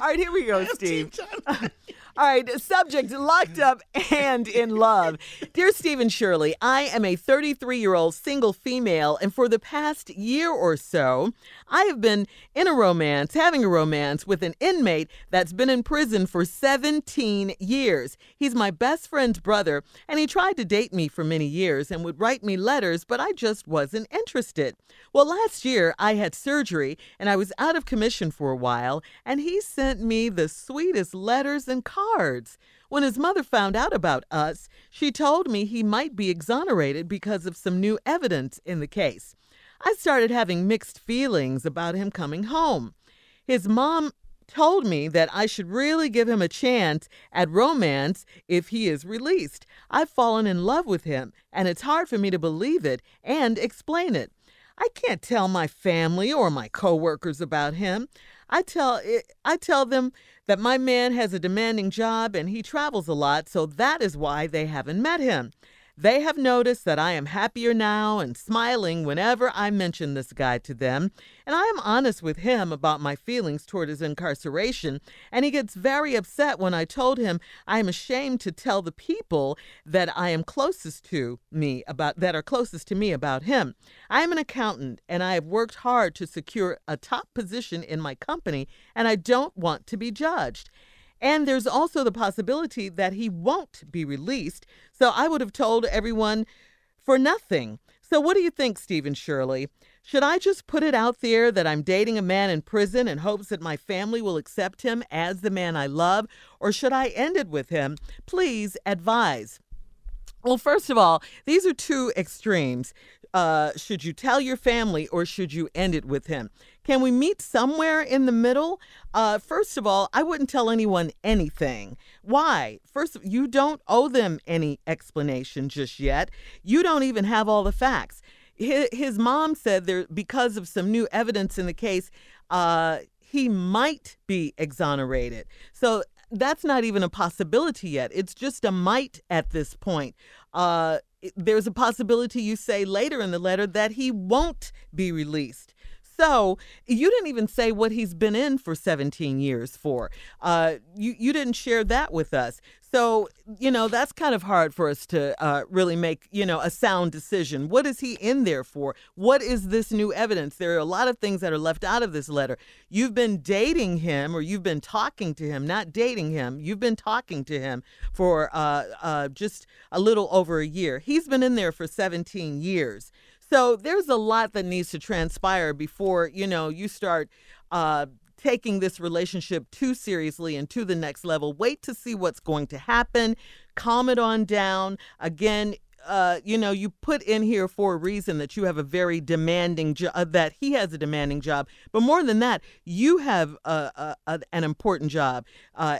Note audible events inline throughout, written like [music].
All right, here we go, Steve. [laughs] All right, subject locked up and in love. Dear Steve and Shirley, I am a 33 year old single female, and for the past year or so, I have been in a romance, having a romance with an inmate that's been in prison for 17 years. He's my best friend's brother, and he tried to date me for many years and would write me letters, but I just wasn't interested. Well, last year I had surgery and I was out of commission for a while, and he sent me the sweetest letters and cards cards. When his mother found out about us, she told me he might be exonerated because of some new evidence in the case. I started having mixed feelings about him coming home. His mom told me that I should really give him a chance at romance if he is released. I've fallen in love with him, and it's hard for me to believe it and explain it. I can't tell my family or my coworkers about him. I tell I tell them that my man has a demanding job and he travels a lot, so that is why they haven't met him. They have noticed that I am happier now and smiling whenever I mention this guy to them, and I am honest with him about my feelings toward his incarceration, and he gets very upset when I told him I am ashamed to tell the people that I am closest to me about that are closest to me about him. I am an accountant and I have worked hard to secure a top position in my company, and I don't want to be judged. And there's also the possibility that he won't be released. So I would have told everyone for nothing. So what do you think, Steve and Shirley? Should I just put it out there that I'm dating a man in prison in hopes that my family will accept him as the man I love? Or should I end it with him? Please advise. Well, first of all, these are two extremes. Uh, should you tell your family or should you end it with him? Can we meet somewhere in the middle? Uh, first of all, I wouldn't tell anyone anything. Why? First, you don't owe them any explanation just yet. You don't even have all the facts. His, his mom said there because of some new evidence in the case, uh, he might be exonerated. So that's not even a possibility yet. It's just a might at this point. Uh, there's a possibility you say later in the letter that he won't be released. So you didn't even say what he's been in for 17 years for. Uh, you you didn't share that with us. So you know that's kind of hard for us to uh, really make you know a sound decision. What is he in there for? What is this new evidence? There are a lot of things that are left out of this letter. You've been dating him, or you've been talking to him, not dating him. You've been talking to him for uh, uh just a little over a year. He's been in there for 17 years. So there's a lot that needs to transpire before, you know, you start uh, taking this relationship too seriously and to the next level. Wait to see what's going to happen. Calm it on down. Again, uh, you know, you put in here for a reason that you have a very demanding job, uh, that he has a demanding job. But more than that, you have a, a, an important job. Uh,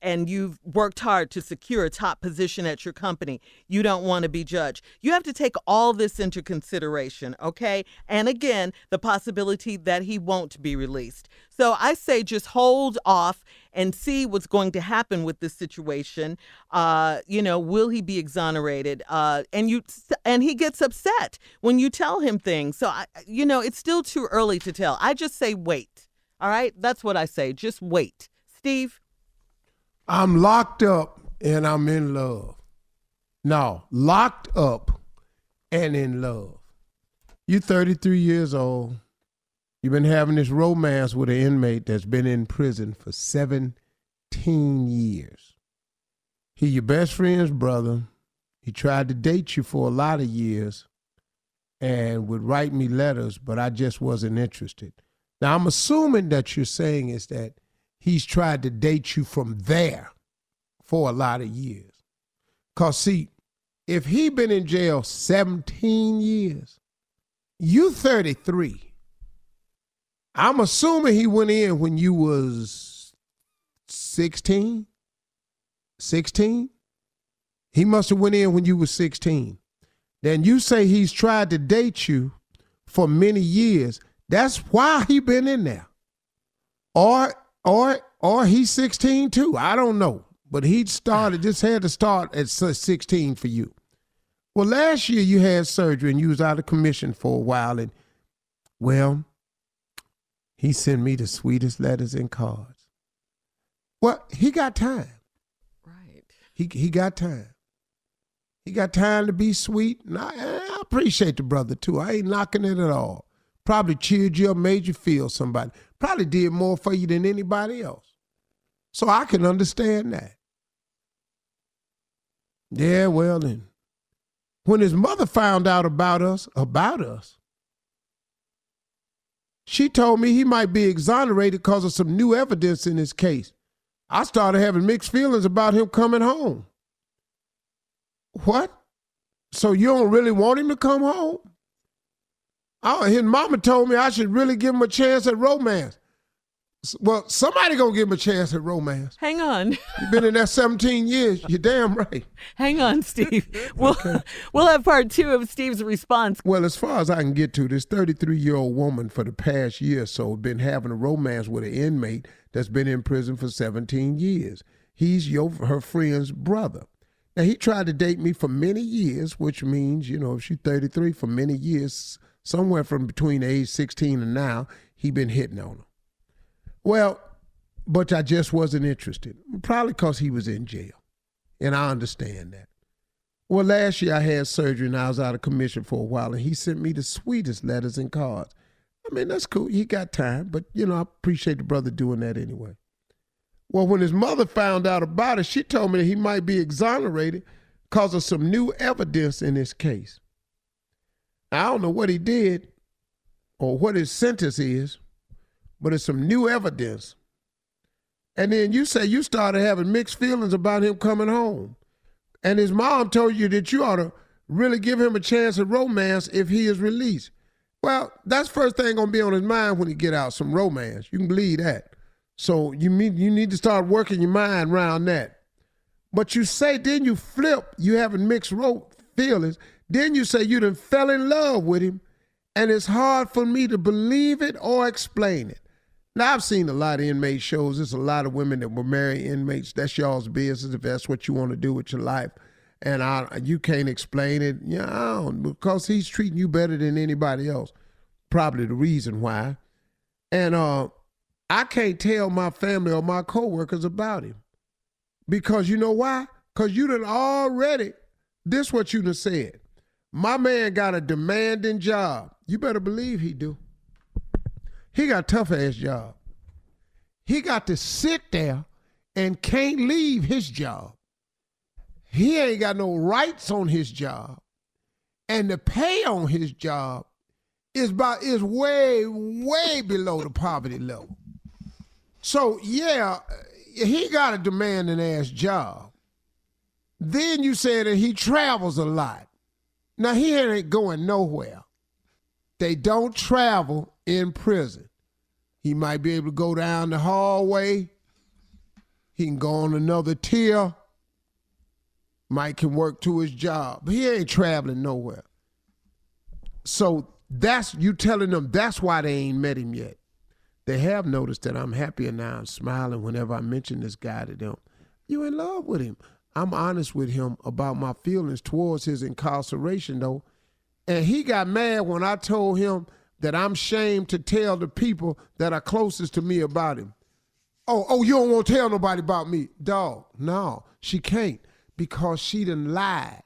and you've worked hard to secure a top position at your company. You don't want to be judged. You have to take all this into consideration, okay? And again, the possibility that he won't be released. So I say just hold off and see what's going to happen with this situation. Uh, you know, will he be exonerated? Uh, and you and he gets upset when you tell him things. So I, you know, it's still too early to tell. I just say wait. All right, that's what I say. Just wait, Steve. I'm locked up and I'm in love. No, locked up and in love. You're 33 years old. You've been having this romance with an inmate that's been in prison for 17 years. He your best friend's brother. He tried to date you for a lot of years and would write me letters, but I just wasn't interested. Now I'm assuming that you're saying is that he's tried to date you from there for a lot of years. Cause see, if he been in jail 17 years, you 33. I'm assuming he went in when you was 16. 16? He must have went in when you was 16. Then you say he's tried to date you for many years. That's why he been in there. Or or or he's 16 too. I don't know. But he started, just had to start at 16 for you. Well, last year you had surgery and you was out of commission for a while. And, well, he sent me the sweetest letters and cards. Well, he got time. Right. He he got time. He got time to be sweet. And I, I appreciate the brother too. I ain't knocking it at all. Probably cheered you up, made you feel somebody. Probably did more for you than anybody else. So I can understand that. Yeah, well then. When his mother found out about us, about us, she told me he might be exonerated because of some new evidence in his case. I started having mixed feelings about him coming home. What? So you don't really want him to come home? Oh, his mama told me I should really give him a chance at romance. Well, somebody gonna give him a chance at romance. Hang on. You've been in there 17 years. You're damn right. Hang on, Steve. [laughs] We'll we'll have part two of Steve's response. Well, as far as I can get to, this 33 year old woman for the past year or so been having a romance with an inmate that's been in prison for 17 years. He's your her friend's brother. Now he tried to date me for many years, which means you know if she's 33 for many years, somewhere from between age 16 and now, he been hitting on her. Well, but I just wasn't interested. Probably because he was in jail. And I understand that. Well, last year I had surgery and I was out of commission for a while, and he sent me the sweetest letters and cards. I mean, that's cool. He got time, but you know, I appreciate the brother doing that anyway. Well, when his mother found out about it, she told me that he might be exonerated because of some new evidence in his case. I don't know what he did or what his sentence is, but it's some new evidence. And then you say you started having mixed feelings about him coming home. And his mom told you that you ought to really give him a chance at romance if he is released. Well, that's first thing gonna be on his mind when he get out, some romance. You can believe that. So you mean you need to start working your mind around that. But you say then you flip, you having mixed ro- feelings. Then you say you done fell in love with him, and it's hard for me to believe it or explain it. Now I've seen a lot of inmate shows. There's a lot of women that will marry inmates. That's y'all's business if that's what you want to do with your life. And I, you can't explain it. Yeah, because he's treating you better than anybody else. Probably the reason why. And uh, I can't tell my family or my coworkers about him. Because you know why? Because you done already, this what you done said. My man got a demanding job. You better believe he do. He got tough ass job. He got to sit there and can't leave his job. He ain't got no rights on his job. And the pay on his job is about is way, way below the poverty level. So yeah, he got a demanding ass job. Then you said that he travels a lot. Now he ain't going nowhere. They don't travel in prison. He might be able to go down the hallway. He can go on another tier. Mike can work to his job. But he ain't traveling nowhere. So that's you telling them that's why they ain't met him yet. They have noticed that I'm happier now. I'm smiling whenever I mention this guy to them. You in love with him. I'm honest with him about my feelings towards his incarceration though. And he got mad when I told him that I'm shamed to tell the people that are closest to me about him. Oh, oh, you don't want to tell nobody about me. Dog, no, she can't because she done lied.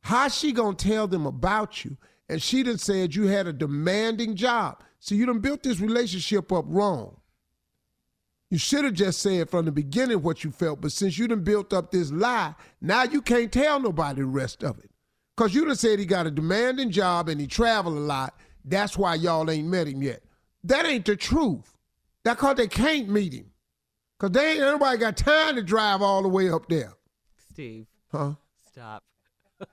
How she gonna tell them about you? And she done said you had a demanding job. So you done built this relationship up wrong. You should have just said from the beginning what you felt, but since you done built up this lie, now you can't tell nobody the rest of it. Because you done said he got a demanding job and he traveled a lot. That's why y'all ain't met him yet. That ain't the truth. That's because they can't meet him. Because they ain't nobody got time to drive all the way up there. Steve. Huh? Stop. [laughs]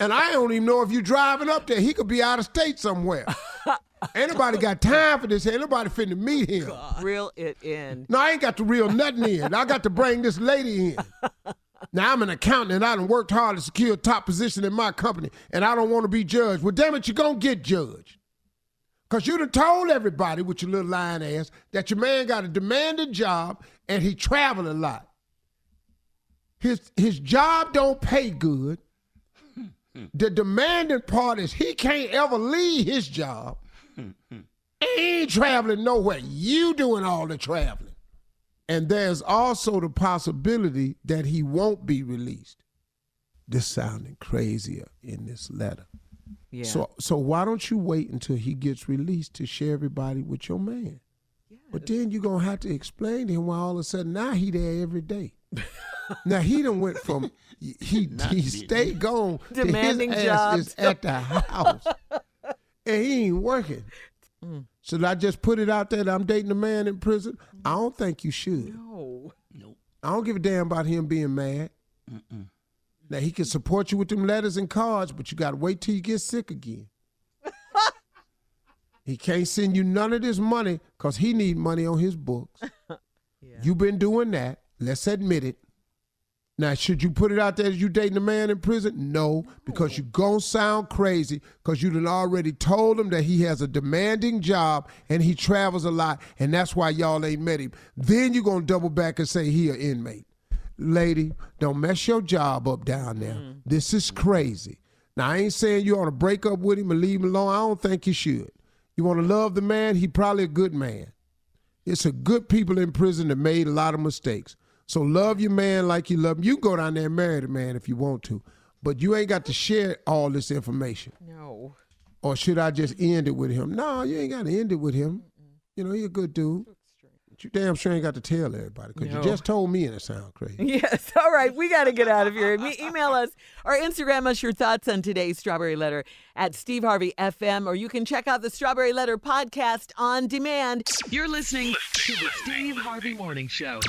And I don't even know if you're driving up there. He could be out of state somewhere. [laughs] Anybody got time for this. Ain't nobody finna meet him. Reel it in. No, I ain't got to reel nothing in. I got to bring this lady in. [laughs] Now I'm an accountant and I done worked hard to secure a top position in my company and I don't want to be judged. Well, damn it, you're gonna get judged. Cause you done told everybody with your little lying ass that your man got a demanding job and he travel a lot. His his job don't pay good. The demanding part is he can't ever leave his job. [laughs] he ain't traveling nowhere. You doing all the traveling. And there's also the possibility that he won't be released. This sounding crazier in this letter. Yeah. So so why don't you wait until he gets released to share everybody with your man? But then you're gonna have to explain to him why all of a sudden now he there every day. [laughs] now he done went from he [laughs] he stayed gone to Demanding his ass jobs. is at the house [laughs] and he ain't working. Mm. Should I just put it out there that I'm dating a man in prison? I don't think you should. no. Nope. I don't give a damn about him being mad. Now he can support you with them letters and cards, but you gotta wait till you get sick again. [laughs] he can't send you none of this money because he need money on his books. [laughs] You've been doing that. Let's admit it. Now, should you put it out there that you dating a man in prison? No, because you're gonna sound crazy because you done already told him that he has a demanding job and he travels a lot, and that's why y'all ain't met him. Then you're gonna double back and say he an inmate. Lady, don't mess your job up down there. Mm-hmm. This is crazy. Now, I ain't saying you ought to break up with him and leave him alone. I don't think you should. You want to love the man? He probably a good man. It's a good people in prison that made a lot of mistakes. So love your man like you love him. You can go down there and marry the man if you want to, but you ain't got to share all this information. No. Or should I just end it with him? No, you ain't got to end it with him. You know, he a good dude. But you damn sure ain't got to tell everybody because No. you just told me and it sound crazy. [laughs] Yes. All right. We got to get out of here. Me- email us or Instagram us your thoughts on today's Strawberry Letter at Steve Harvey FM, or you can check out the Strawberry Letter podcast on demand. You're listening to the Steve Harvey Morning Show.